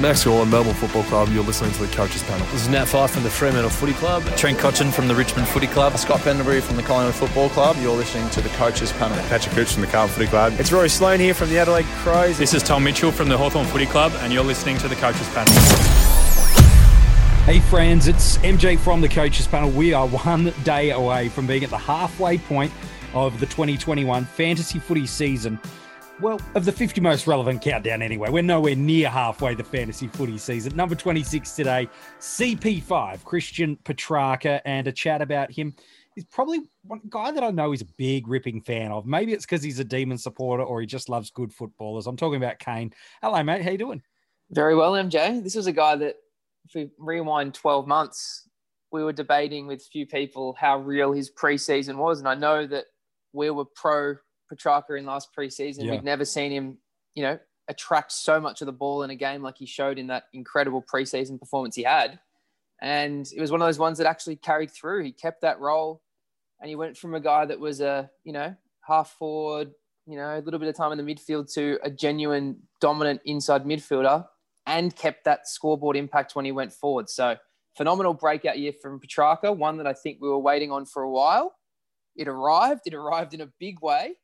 Max Gawn, Melbourne Football Club. You're listening to the Coaches Panel. This is Nat Fyfe from the Fremantle Footy Club. Trent Cotchin from the Richmond Footy Club. Scott Pendlebury from the Collingwood Football Club. You're listening to the Coaches Panel. Patrick Cooch from the Carlton Footy Club. It's Rory Sloane here from the Adelaide Crows. This is Tom Mitchell from the Hawthorn Footy Club, and you're listening to the Coaches Panel. Hey friends, it's MJ from the Coaches Panel. We are one day away from being at the halfway point of the 2021 fantasy footy season. Well, of the 50 most relevant countdown anyway. We're nowhere near halfway the fantasy footy season. Number 26 today, CP5, Christian Petracca, and a chat about him. He's probably one guy that I know he's a big ripping fan of. Maybe it's because he's a demon supporter or he just loves good footballers. I'm talking about Kane. Hello, mate. How you doing? Very well, MJ. This was a guy that if we rewind 12 months, we were debating with a few people how real his preseason was. And I know that we were pro Petracca in last preseason. Yeah. We've never seen him, you know, attract so much of the ball in a game like he showed in that incredible preseason performance he had. And it was one of those ones that actually carried through. He kept that role and he went from a guy that was a, you know, half forward, you know, a little bit of time in the midfield to a genuine dominant inside midfielder and kept that scoreboard impact when he went forward. So phenomenal breakout year from Petracca, one that I think we were waiting on for a while. It arrived. It arrived in a big way,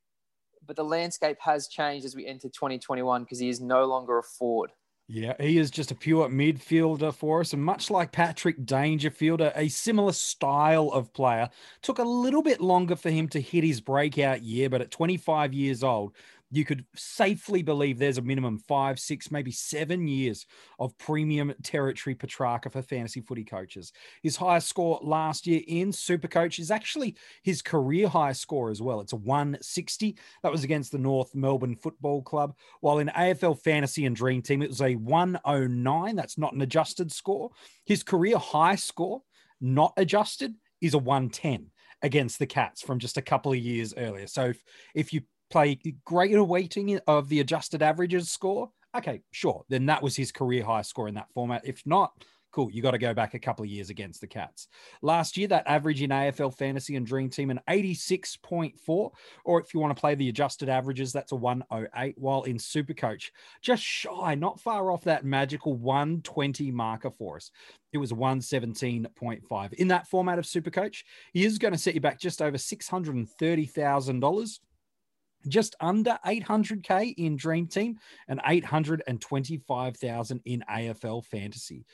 but the landscape has changed as we enter 2021 because he is no longer a forward. Yeah, he is just a pure midfielder for us. And much like Patrick Dangerfield, a, a, similar style of player, took a little bit longer for him to hit his breakout year. But at 25 years old, you could safely believe there's a minimum five, six, maybe seven years of premium territory Petracca for fantasy footy coaches. His highest score last year in Supercoach is actually his career highest score as well. It's a 160. That was against the North Melbourne Football Club. While in AFL Fantasy and Dream Team, it was a 109. That's not an adjusted score. His career high score, not adjusted, is a 110 against the Cats from just a couple of years earlier. So if, if you play greater weighting of the adjusted averages score, okay, sure. Then that was his career high score in that format. If not, cool. You got to go back a couple of years against the Cats. Last year, that average in AFL Fantasy and Dream Team an 86.4, or if you want to play the adjusted averages, that's a 108. While in Supercoach, just shy, not far off that magical 120 marker for us. It was 117.5. In that format of Supercoach, he is going to set you back just over $630,000 just under 800k in Dream Team and 825,000 in AFL Fantasy.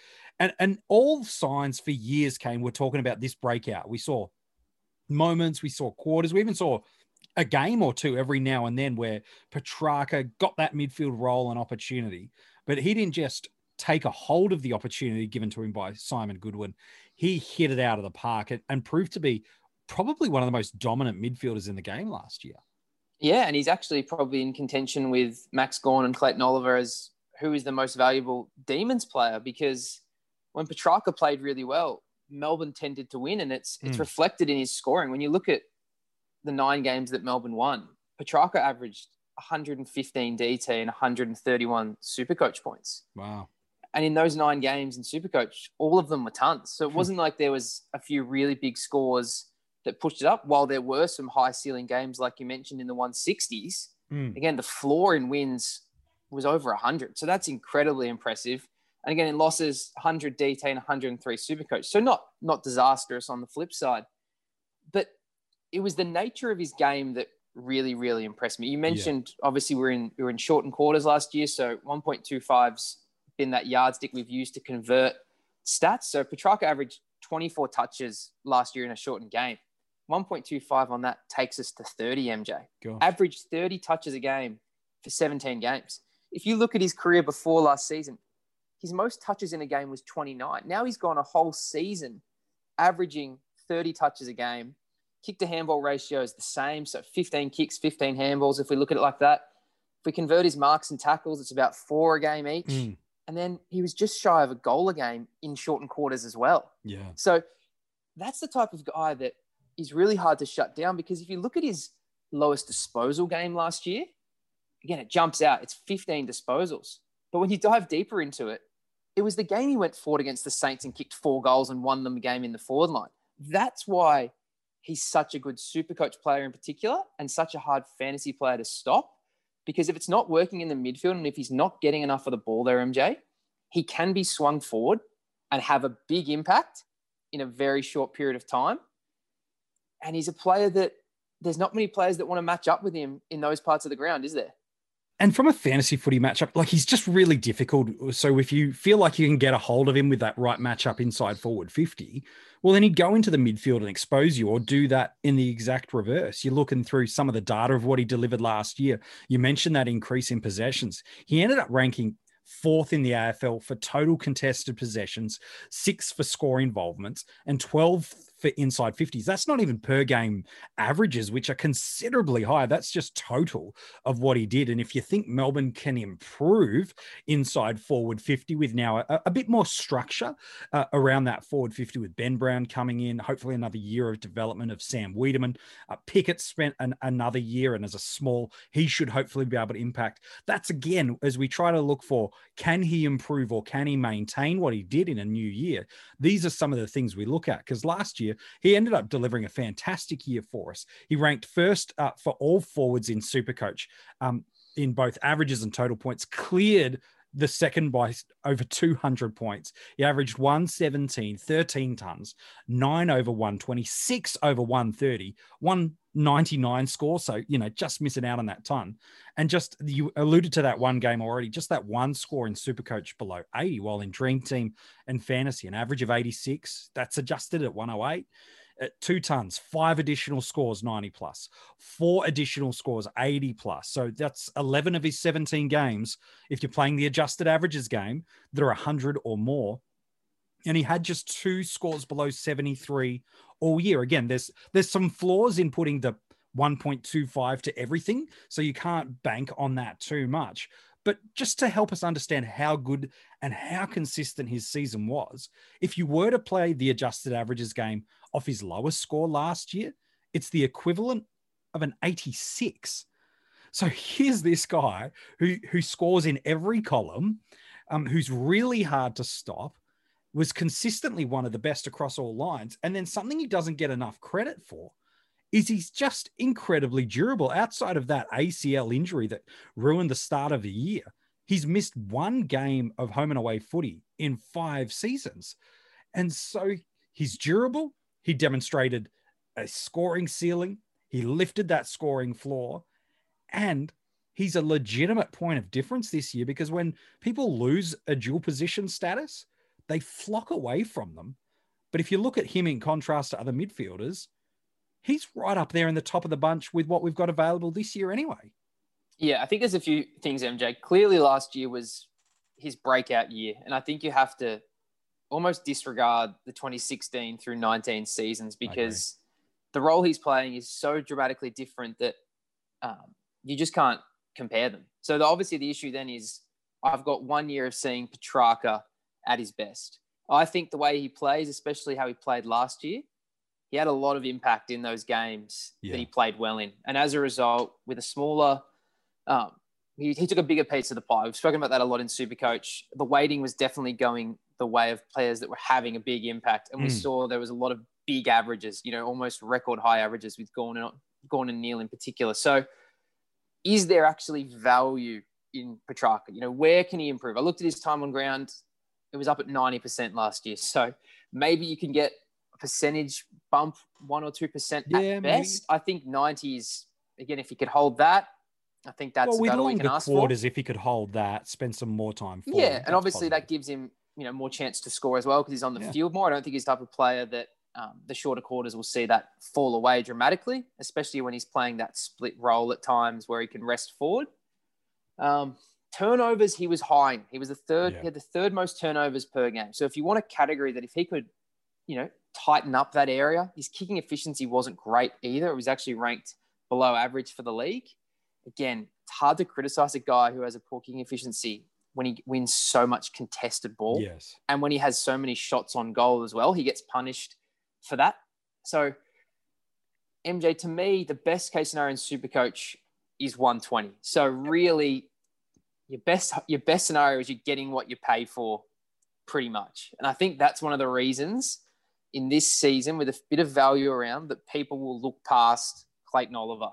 And and all signs for years came we're talking about this breakout. We saw moments, we saw quarters, we even saw a game or two every now and then where Petracca got that midfield role and opportunity, but he didn't just take a hold of the opportunity given to him by Simon Goodwin. He hit it out of the park and, and proved to be probably one of the most dominant midfielders in the game last year. Yeah, and he's actually probably in contention with Max Gawn and Clayton Oliver as who is the most valuable Demons player because when Petracca played really well, Melbourne tended to win, and it's it's mm. reflected in his scoring. When you look at the nine games that Melbourne won, Petracca averaged 115 DT and 131 Supercoach points. Wow. And in those nine games in Supercoach, all of them were tons. So it hmm. wasn't like there was a few really big scores that pushed it up. While there were some high ceiling games, like you mentioned in the 160s, mm. again, the floor in wins was over 100. So that's incredibly impressive. And again, in losses, 100 DT and 103 Supercoach. So not not disastrous on the flip side. But it was the nature of his game that really, really impressed me. You mentioned yeah. obviously we're in we are in shortened quarters last year, so 1.25's been that yardstick we've used to convert stats. So Petracca averaged 24 touches last year in a shortened game. 1.25 on that takes us to 30 MJ. Gosh. Average 30 touches a game for 17 games. If you look at his career before last season, his most touches in a game was 29. Now he's gone a whole season averaging 30 touches a game. Kick to handball ratio is the same. So 15 kicks, 15 handballs, if we look at it like that. If we convert his marks and tackles, it's about four a game each. Mm. And then he was just shy of a goal a game in shortened quarters as well. Yeah. So that's the type of guy that is really hard to shut down because if you look at his lowest disposal game last year, again, it jumps out. It's 15 disposals. But when you dive deeper into it, it was the game he went forward against the Saints and kicked four goals and won them the game in the forward line. That's why he's such a good super coach player in particular and such a hard fantasy player to stop. Because if it's not working in the midfield and if he's not getting enough of the ball there, MJ, he can be swung forward and have a big impact in a very short period of time. And he's a player that there's not many players that want to match up with him in those parts of the ground, is there? And from a fantasy footy matchup, like he's just really difficult. So if you feel like you can get a hold of him with that right matchup inside forward 50, well, then he'd go into the midfield and expose you or do that in the exact reverse. You're looking through some of the data of what he delivered last year. You mentioned that increase in possessions. He ended up ranking fourth in the AFL for total contested possessions, six for score involvements, and 12 for inside 50s. That's not even per game averages, which are considerably higher. That's just total of what he did. And if you think Melbourne can improve inside forward 50 with now a, a bit more structure uh, around that forward 50 with Ben Brown coming in, hopefully another year of development of Sam Weideman. Uh, Pickett spent an, another year, and as a small, he should hopefully be able to impact. That's again, as we try to look for, can he improve or can he maintain what he did in a new year? These are some of the things we look at because last year, he ended up delivering a fantastic year for us. He ranked first uh, for all forwards in Supercoach um, in both averages and total points, cleared the second by over 200 points. He averaged 117, 13 tons, nine over 126 over 130, 199 score. So, you know, just missing out on that ton. And just you alluded to that one game already, just that one score in Supercoach below 80, while in Dream Team and Fantasy, an average of 86, that's adjusted at 108 at two tons, five additional scores, 90 plus, four additional scores, 80 plus. So that's 11 of his 17 games. If you're playing the adjusted averages game, that are 100 or more. And he had just two scores below 73 all year. Again, there's there's some flaws in putting the 1.25 to everything. So you can't bank on that too much. But just to help us understand how good and how consistent his season was, if you were to play the adjusted averages game off his lowest score last year, it's the equivalent of an 86. So here's this guy who, who scores in every column, um, who's really hard to stop, was consistently one of the best across all lines. And then something he doesn't get enough credit for is he's just incredibly durable. Outside of that ACL injury that ruined the start of the year, he's missed one game of home and away footy in five seasons. And so he's durable. He demonstrated a scoring ceiling. He lifted that scoring floor. And he's a legitimate point of difference this year because when people lose a dual position status, they flock away from them. But if you look at him in contrast to other midfielders, he's right up there in the top of the bunch with what we've got available this year anyway. Yeah, I think there's a few things, MJ. Clearly, last year was his breakout year. And I think you have to almost disregard the 2016 through 19 seasons because the role he's playing is so dramatically different that um, you just can't compare them. So, the, obviously, the issue then is I've got one year of seeing Petracca at his best. I think the way he plays, especially how he played last year, he had a lot of impact in those games yeah. that he played well in. And as a result, with a smaller, um, he, he took a bigger piece of the pie. We've spoken about that a lot in Supercoach. The weighting was definitely going the way of players that were having a big impact. And we mm. saw there was a lot of big averages, you know, almost record high averages with Gawn and, Gawn and Neale in particular. So is there actually value in Petracca? You know, where can he improve? I looked at his time on ground. It was up at 90% last year. So maybe you can get a percentage bump, one or two percent yeah, at best. Maybe. I think ninety is again if he could hold that. I think that's well, about all we can ask quarters, for. If he could hold that, spend some more time. yeah, and obviously positive. that gives him you know more chance to score as well because he's on the yeah. field more. I don't think he's the type of player that um, the shorter quarters will see that fall away dramatically, especially when he's playing that split role at times where he can rest forward. Um, turnovers, he was high. He was the third. Yeah. He had the third most turnovers per game. So if you want a category that if he could, you know, tighten up that area. His kicking efficiency wasn't great either. It was actually ranked below average for the league. Again, it's hard to criticize a guy who has a poor kicking efficiency when he wins so much contested ball. Yes. And when he has so many shots on goal as well, he gets punished for that. So, MJ, to me, the best case scenario in Supercoach is 120. So really, your best your best scenario is you're getting what you pay for, pretty much. And I think that's one of the reasons in this season with a bit of value around that people will look past Clayton Oliver.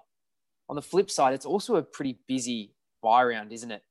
On the flip side, it's also a pretty busy buy round, isn't it?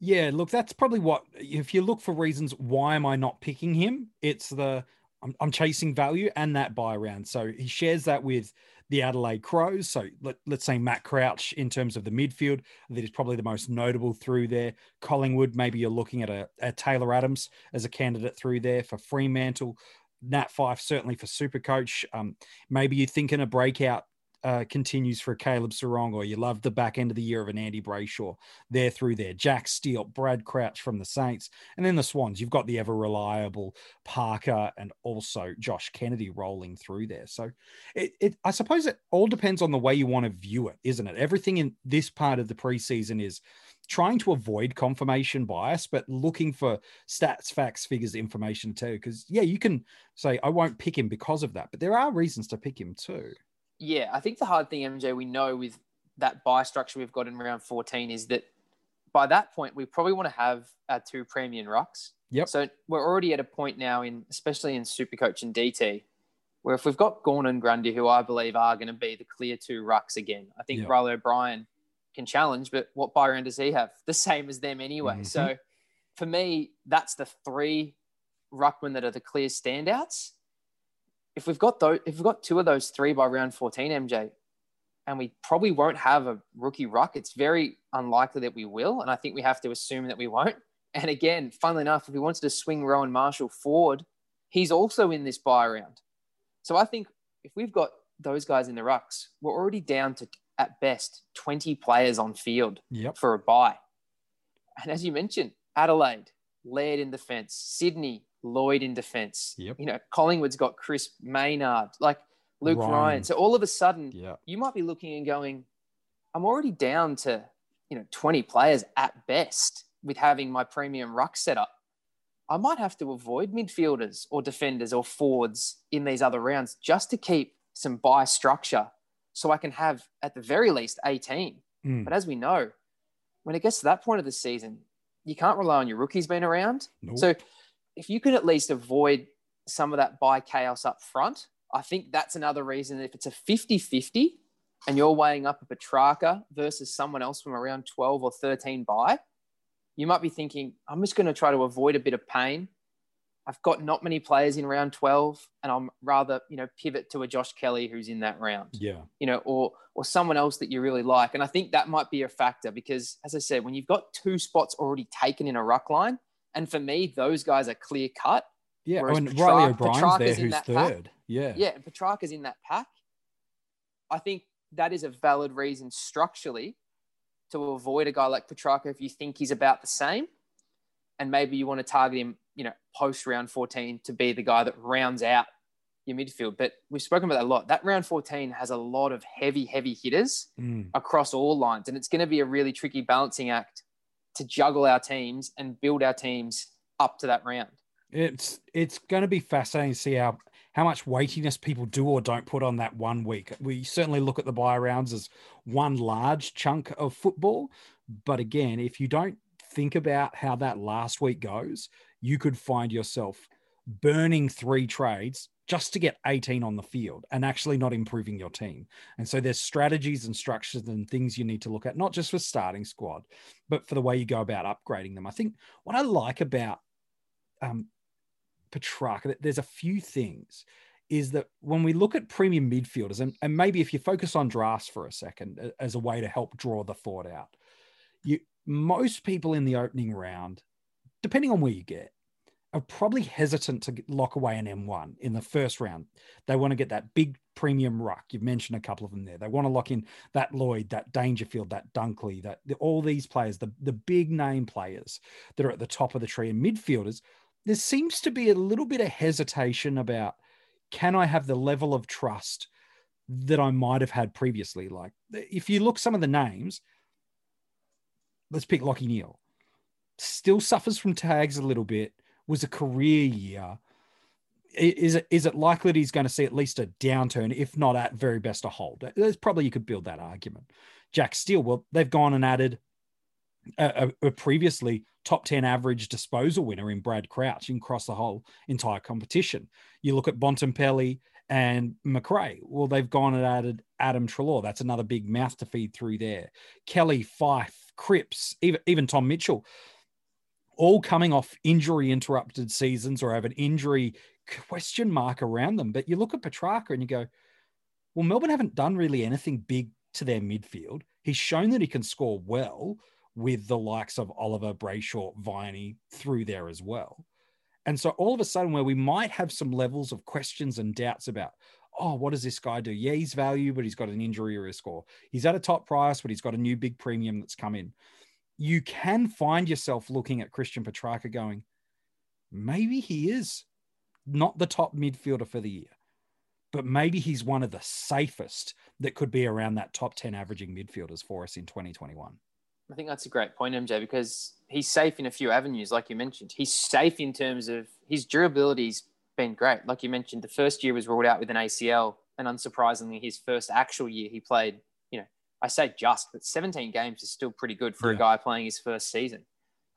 Yeah, look, that's probably what if you look for reasons why am I not picking him? It's the I'm, I'm chasing value and that buy round. So he shares that with the Adelaide Crows. So let, us say Matt Crouch in terms of the midfield, that is probably the most notable through there. Collingwood, maybe you're looking at a, a Taylor Adams as a candidate through there for Fremantle. Nat Fyfe certainly for Super Coach. Um, maybe you're thinking a breakout uh, continues for Caleb Serong, or you love the back end of the year of an Andy Brayshaw. They're through there. Jack Steele, Brad Crouch from the Saints, and then the Swans. You've got the ever reliable Parker and also Josh Kennedy rolling through there. So, it, it I suppose it all depends on the way you want to view it, isn't it? Everything in this part of the preseason is trying to avoid confirmation bias, but looking for stats, facts, figures, information too. Because yeah, you can say I won't pick him because of that, but there are reasons to pick him too yeah, I think the hard thing, MJ, we know with that buy structure we've got in round 14 is that by that point, we probably want to have our two premium rucks. Yep. So we're already at a point now in, especially in Supercoach and DT, where if we've got Gawn and Grundy, who I believe are going to be the clear two rucks again, I think yep. Reilly O'Brien can challenge, but what buy round does he have? The same as them anyway. Mm-hmm. So for me, that's the three ruckmen that are the clear standouts if we've got those, if we've got two of those three by round 14, MJ, and we probably won't have a rookie ruck, it's very unlikely that we will. And I think we have to assume that we won't. And again, funnily enough, if we wanted to swing Rowan Marshall forward, he's also in this buy round. So I think if we've got those guys in the rucks, we're already down to at best 20 players on field yep. for a buy. And as you mentioned, Adelaide, Laird in defence, Sydney, Lloyd in defense. Yep. You know, Collingwood's got Chris Maynard, like Luke Ryan. Ryan. So all of a sudden, yep. you might be looking and going, I'm already down to, you know, 20 players at best with having my premium ruck set up. I might have to avoid midfielders or defenders or forwards in these other rounds just to keep some buy structure so I can have at the very least 18. Mm. But as we know, when it gets to that point of the season, you can't rely on your rookies being around. Nope. So if you can at least avoid some of that buy chaos up front, I think that's another reason. If it's a 50 50 and you're weighing up a Petracca versus someone else from around 12 or 13 buy, you might be thinking, I'm just going to try to avoid a bit of pain. I've got not many players in round 12, and I'm rather, you know, pivot to a Josh Kelly who's in that round. Yeah. You know, or or someone else that you really like. And I think that might be a factor because as I said, when you've got two spots already taken in a ruck line, and for me, those guys are clear cut. Yeah, and Petracca, Reilly O'Brien's Petracca's there, who's third. Pack. Yeah, yeah, and Petracca's in that pack. I think that is a valid reason structurally to avoid a guy like Petracca if you think he's about the same, and maybe you want to target him, you know, post round 14 to be the guy that rounds out your midfield. But we've spoken about that a lot. That round 14 has a lot of heavy, heavy hitters mm. across all lines, and it's going to be a really tricky balancing act to juggle our teams and build our teams up to that round. It's it's going to be fascinating to see how how much weightiness people do or don't put on that one week. We certainly look at the buy rounds as one large chunk of football, but again, if you don't think about how that last week goes, you could find yourself burning three trades just to get 18 on the field and actually not improving your team. And so there's strategies and structures and things you need to look at, not just for starting squad, but for the way you go about upgrading them. I think what I like about um, Petracca, there's a few things is that when we look at premium midfielders, and, and maybe if you focus on drafts for a second as a way to help draw the thought out, you most people in the opening round, depending on where you get, are probably hesitant to lock away an M1 in the first round. They want to get that big premium ruck. You've mentioned a couple of them there. They want to lock in that Lloyd, that Dangerfield, that Dunkley, that all these players, the, the big name players that are at the top of the tree and midfielders. There seems to be a little bit of hesitation about can I have the level of trust that I might have had previously? Like if you look some of the names, let's pick Lachie Neale. Still suffers from tags a little bit was a career year. Is it is it likely that he's going to see at least a downturn, if not at very best a hold? There's probably you could build that argument. Jack Steele, well, they've gone and added a, a, previously top 10 average disposal winner in Brad Crouch across the whole entire competition. You look at Bontempelli and Macrae. Well, they've gone and added Adam Treloar. That's another big mouth to feed through there. Kelly, Fyfe, Cripps, even even Tom Mitchell, all coming off injury interrupted seasons or have an injury question mark around them. But you look at Petracca and you go, well, Melbourne haven't done really anything big to their midfield. He's shown that he can score well with the likes of Oliver, Brayshaw, Viney through there as well. And so all of a sudden, where we might have some levels of questions and doubts about, oh, what does this guy do? Yeah, he's value, but he's got an injury or he's at a top price, but he's got a new big premium that's come in. You can find yourself looking at Christian Petracca going, maybe he is not the top midfielder for the year, but maybe he's one of the safest that could be around that top 10 averaging midfielders for us in 2021. I think that's a great point, MJ, because he's safe in a few avenues, like you mentioned. He's safe in terms of his durability's been great. Like you mentioned, the first year was ruled out with an ACL, and unsurprisingly, his first actual year he played, I say just, but 17 games is still pretty good for yeah. a guy playing his first season.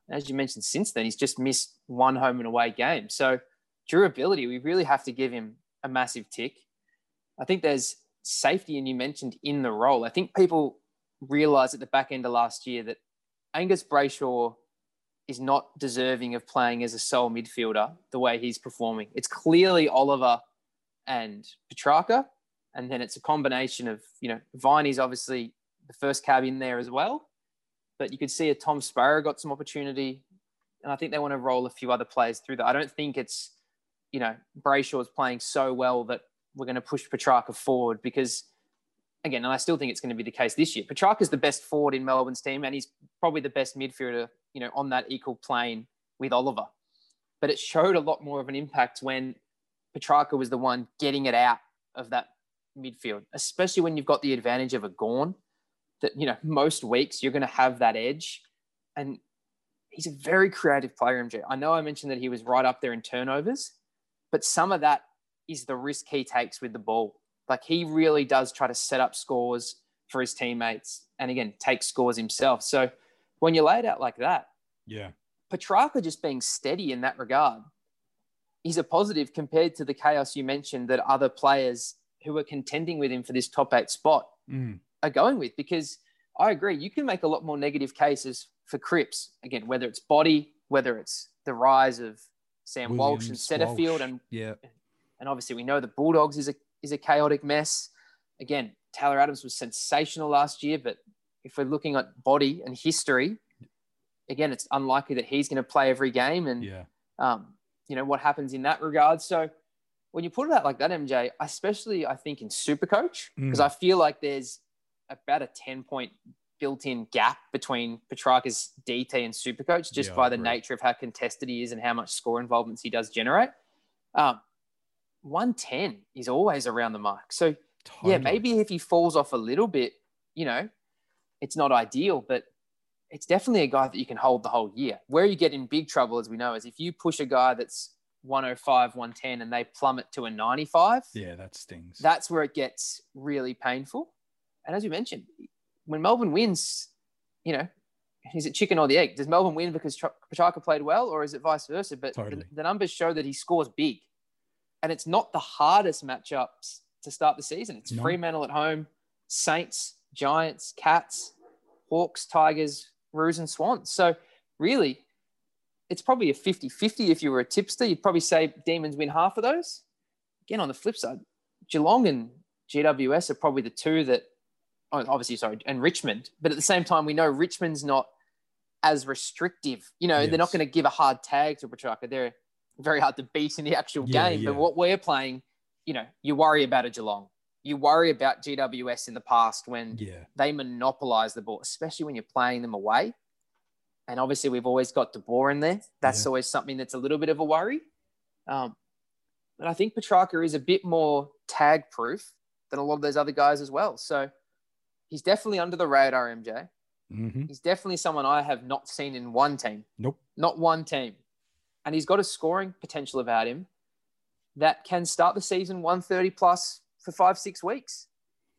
And as you mentioned, since then, he's just missed one home and away game. So durability, we really have to give him a massive tick. I think there's safety, and you mentioned in the role. I think people realised at the back end of last year that Angus Brayshaw is not deserving of playing as a sole midfielder the way he's performing. It's clearly Oliver and Petracca, and then it's a combination of, you know, Viney's obviously the first cab in there as well, but you could see a Tom Sparrow got some opportunity, and I think they want to roll a few other players through that. I don't think it's, you know, Brayshaw is playing so well that we're going to push Petracca forward because again, and I still think it's going to be the case this year. Petracca's the best forward in Melbourne's team, and he's probably the best midfielder, you know, on that equal plane with Oliver. But it showed a lot more of an impact when Petracca was the one getting it out of that midfield, especially when you've got the advantage of a Gawn That you know, most weeks you're going to have that edge, and he's a very creative player. MJ, I know I mentioned that he was right up there in turnovers, but some of that is the risk he takes with the ball like he really does try to set up scores for his teammates and again, take scores himself. So when you lay it out like that, yeah, Petracca just being steady in that regard is a positive compared to the chaos you mentioned that other players who are contending with him for this top eight spot mm. are going with. Because I agree, you can make a lot more negative cases for Cripps. Again, whether it's body, whether it's the rise of Sam Williams, Walsh and Setterfield, Walsh. and yeah, and obviously we know the Bulldogs is a is a chaotic mess. Again, Taylor Adams was sensational last year, but if we're looking at body and history, again, it's unlikely that he's going to play every game. And, yeah. um, you know, what happens in that regard. So when you put it out like that, MJ, especially I think in Supercoach, because mm. I feel like there's about a 10 point built in gap between Petracca's DT and Supercoach just yeah, by the nature of how contested he is and how much score involvements he does generate. Um, 110 is always around the mark. So, totally. yeah, maybe if he falls off a little bit, you know, it's not ideal, but it's definitely a guy that you can hold the whole year. Where you get in big trouble, as we know, is if you push a guy that's 105, 110 and they plummet to a 95. Yeah, that stings. That's where it gets really painful. And as you mentioned, when Melbourne wins, you know, is it chicken or the egg? Does Melbourne win because Petracca played well, or is it vice versa? But totally. the, the, numbers show that he scores big and it's not the hardest matchups to start the season. It's no. Fremantle at home, Saints, Giants, Cats, Hawks, Tigers, Roos, and Swans. So really, it's probably a 50 50 if you were a tipster. You'd probably say Demons win half of those. Again, on the flip side, Geelong and GWS are probably the two that, oh, obviously, sorry, and Richmond. But at the same time, we know Richmond's not as restrictive. You know, yes. they're not going to give a hard tag to Petracca. They're very hard to beat in the actual yeah, game. Yeah. But what we're playing, you know, you worry about a Geelong. You worry about GWS in the past when yeah. they monopolize the ball, especially when you're playing them away. And obviously, we've always got De Boer in there. That's always something that's a little bit of a worry. Um, but I think Petracca is a bit more tag proof than a lot of those other guys as well. So he's definitely under the radar, MJ. Mm-hmm. He's definitely someone I have not seen in one team. Nope. Not one team and he's got a scoring potential about him that can start the season 130 plus for five, six weeks.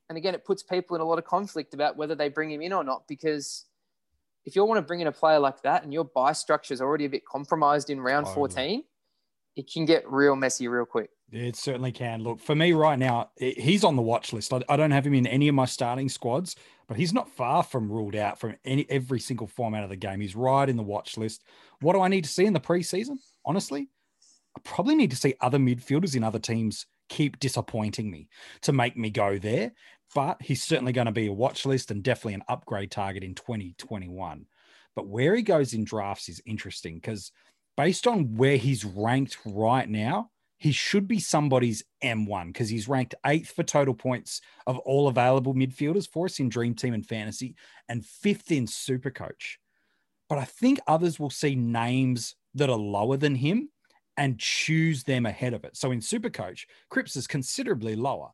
And again, it puts people in a lot of conflict about whether they bring him in or not, because if you want to bring in a player like that and your buy structure is already a bit compromised in round 14, it can get real messy real quick. It certainly can. Look, for me right now, he's on the watch list. I, don't have him in any of my starting squads, but he's not far from ruled out from any every single format of the game. He's right in the watch list. What do I need to see in the preseason? Honestly, I probably need to see other midfielders in other teams keep disappointing me to make me go there. But he's certainly going to be a watch list and definitely an upgrade target in 2021. But where he goes in drafts is interesting because based on where he's ranked right now, he should be somebody's M1 because he's ranked eighth for total points of all available midfielders for us in Dream Team and Fantasy and fifth in Super Coach. But I think others will see names that are lower than him and choose them ahead of it. So in Super Coach, Cripps is considerably lower.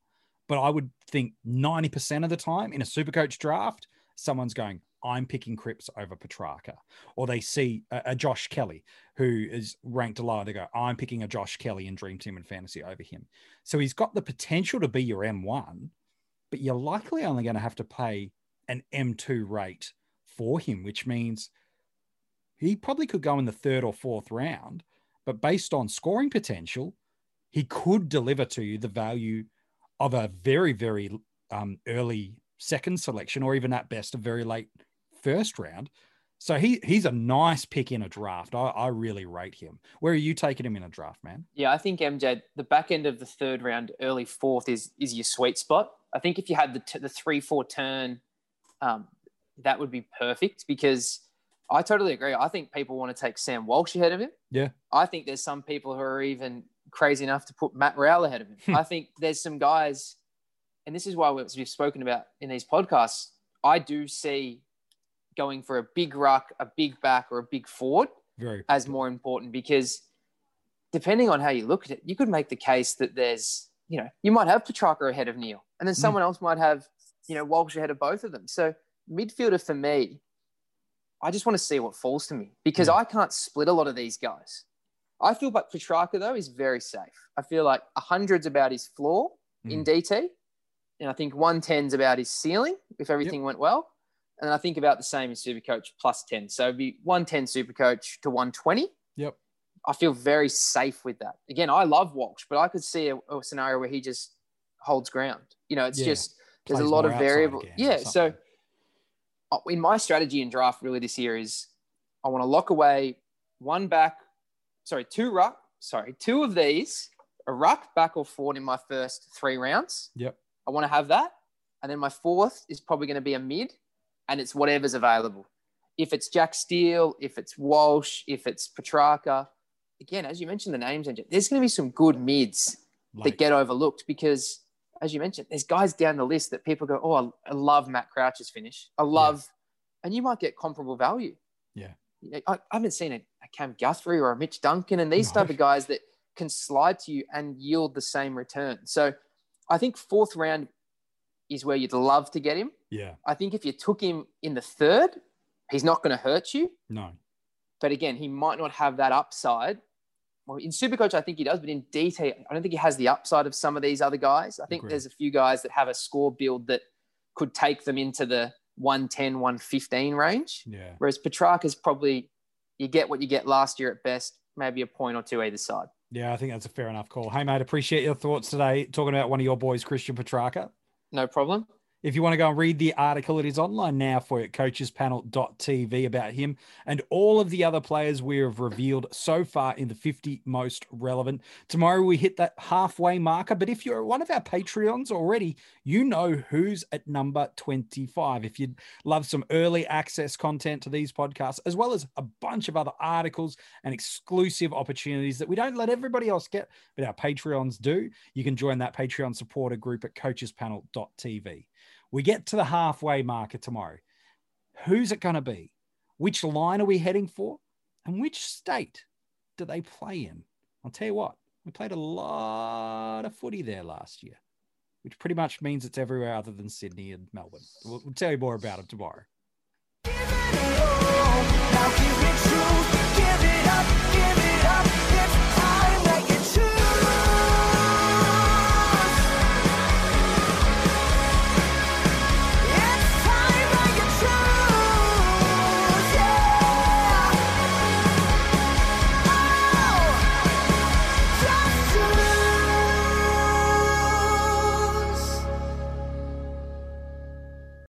But I would think 90% of the time in a Super Coach draft, someone's going, I'm picking Cripps over Petracca. Or they see a, a, Josh Kelly who is ranked lower. They go, I'm picking a Josh Kelly in Dream Team and Fantasy over him. So he's got the potential to be your M1, but you're likely only going to have to pay an M2 rate for him, which means he probably could go in the third or fourth round. But based on scoring potential, he could deliver to you the value of a very, very um, early second selection, or even at best a very late first round. So he he's a nice pick in a draft. I, I really rate him. Where are you taking him in a draft, man? Yeah, I think MJ, the back end of the third round, early fourth is is your sweet spot. I think if you had the t- the three four turn, um, that would be perfect because I totally agree. I think people want to take Sam Walsh ahead of him. Yeah. I think there's some people who are even crazy enough to put Matt Rowell ahead of him. I think there's some guys, and this is why we've spoken about in these podcasts. I do see going for a big ruck, a big back, or a big forward Very as more important because depending on how you look at it, you could make the case that there's, you know, you might have Petracca ahead of Neale, and then hmm. someone mm. else might have, you know, Walsh ahead of both of them. So midfielder for me, I just want to see what falls to me because mm. I can't split a lot of these guys. I feel like Petracca though is very safe. I feel like a hundred's about his floor mm. in DT, and I think one ten's about his ceiling if everything yep. went well. And I think about the same in Supercoach plus 10. So it'd be 110 Supercoach to 120. Yep. I feel very safe with that. Again, I love Walsh, but I could see a, a scenario where he just holds ground. You know, it's yeah. just there's Plays a lot of variable. Yeah. So in my strategy in draft really this year is I want to lock away one back, sorry, two ruck, sorry, two of these, a ruck, back or forward in my first three rounds. Yep. I want to have that. And then my fourth is probably going to be a mid and it's whatever's available. If it's Jack Steele, if it's Walsh, if it's Petracca, again, as you mentioned the names, engine, there's going to be some good mids like, that get overlooked because, as you mentioned, there's guys down the list that people go, oh, I love Matt Crouch's finish. I love, yeah. and you might get comparable value. Yeah. I, I haven't seen a, a, Cam Guthrie or a Mitch Duncan and these no. type of guys that can slide to you and yield the same return. So I think fourth round is where you'd love to get him. Yeah. I think if you took him in the third, he's not going to hurt you. No. But again, he might not have that upside. Well, in Supercoach, I think he does, but in DT, I don't think he has the upside of some of these other guys. I think Agreed. there's a few guys that have a score build that could take them into the 110, 115 range. Yeah. Whereas Petracca's probably, you get what you get last year at best, maybe a point or two either side. Yeah, I think that's a fair enough call. Hey, mate, appreciate your thoughts today talking about one of your boys, Christian Petracca. No problem. If you want to go and read the article, it is online now for you at coachespanel.tv about him and all of the other players we have revealed so far in the 50 most relevant. Tomorrow we hit that halfway marker, but if you're one of our Patreons already, you know who's at number 25. If you'd love some early access content to these podcasts, as well as a bunch of other articles and exclusive opportunities that we don't let everybody else get, but our Patreons do, you can join that Patreon supporter group at coachespanel.tv. We get to the halfway marker tomorrow. Who's it going to be? Which line are we heading for? And which state do they play in? I'll tell you what, we played a lot of footy there last year, which pretty much means it's everywhere other than Sydney and Melbourne. We'll, we'll tell you more about it tomorrow.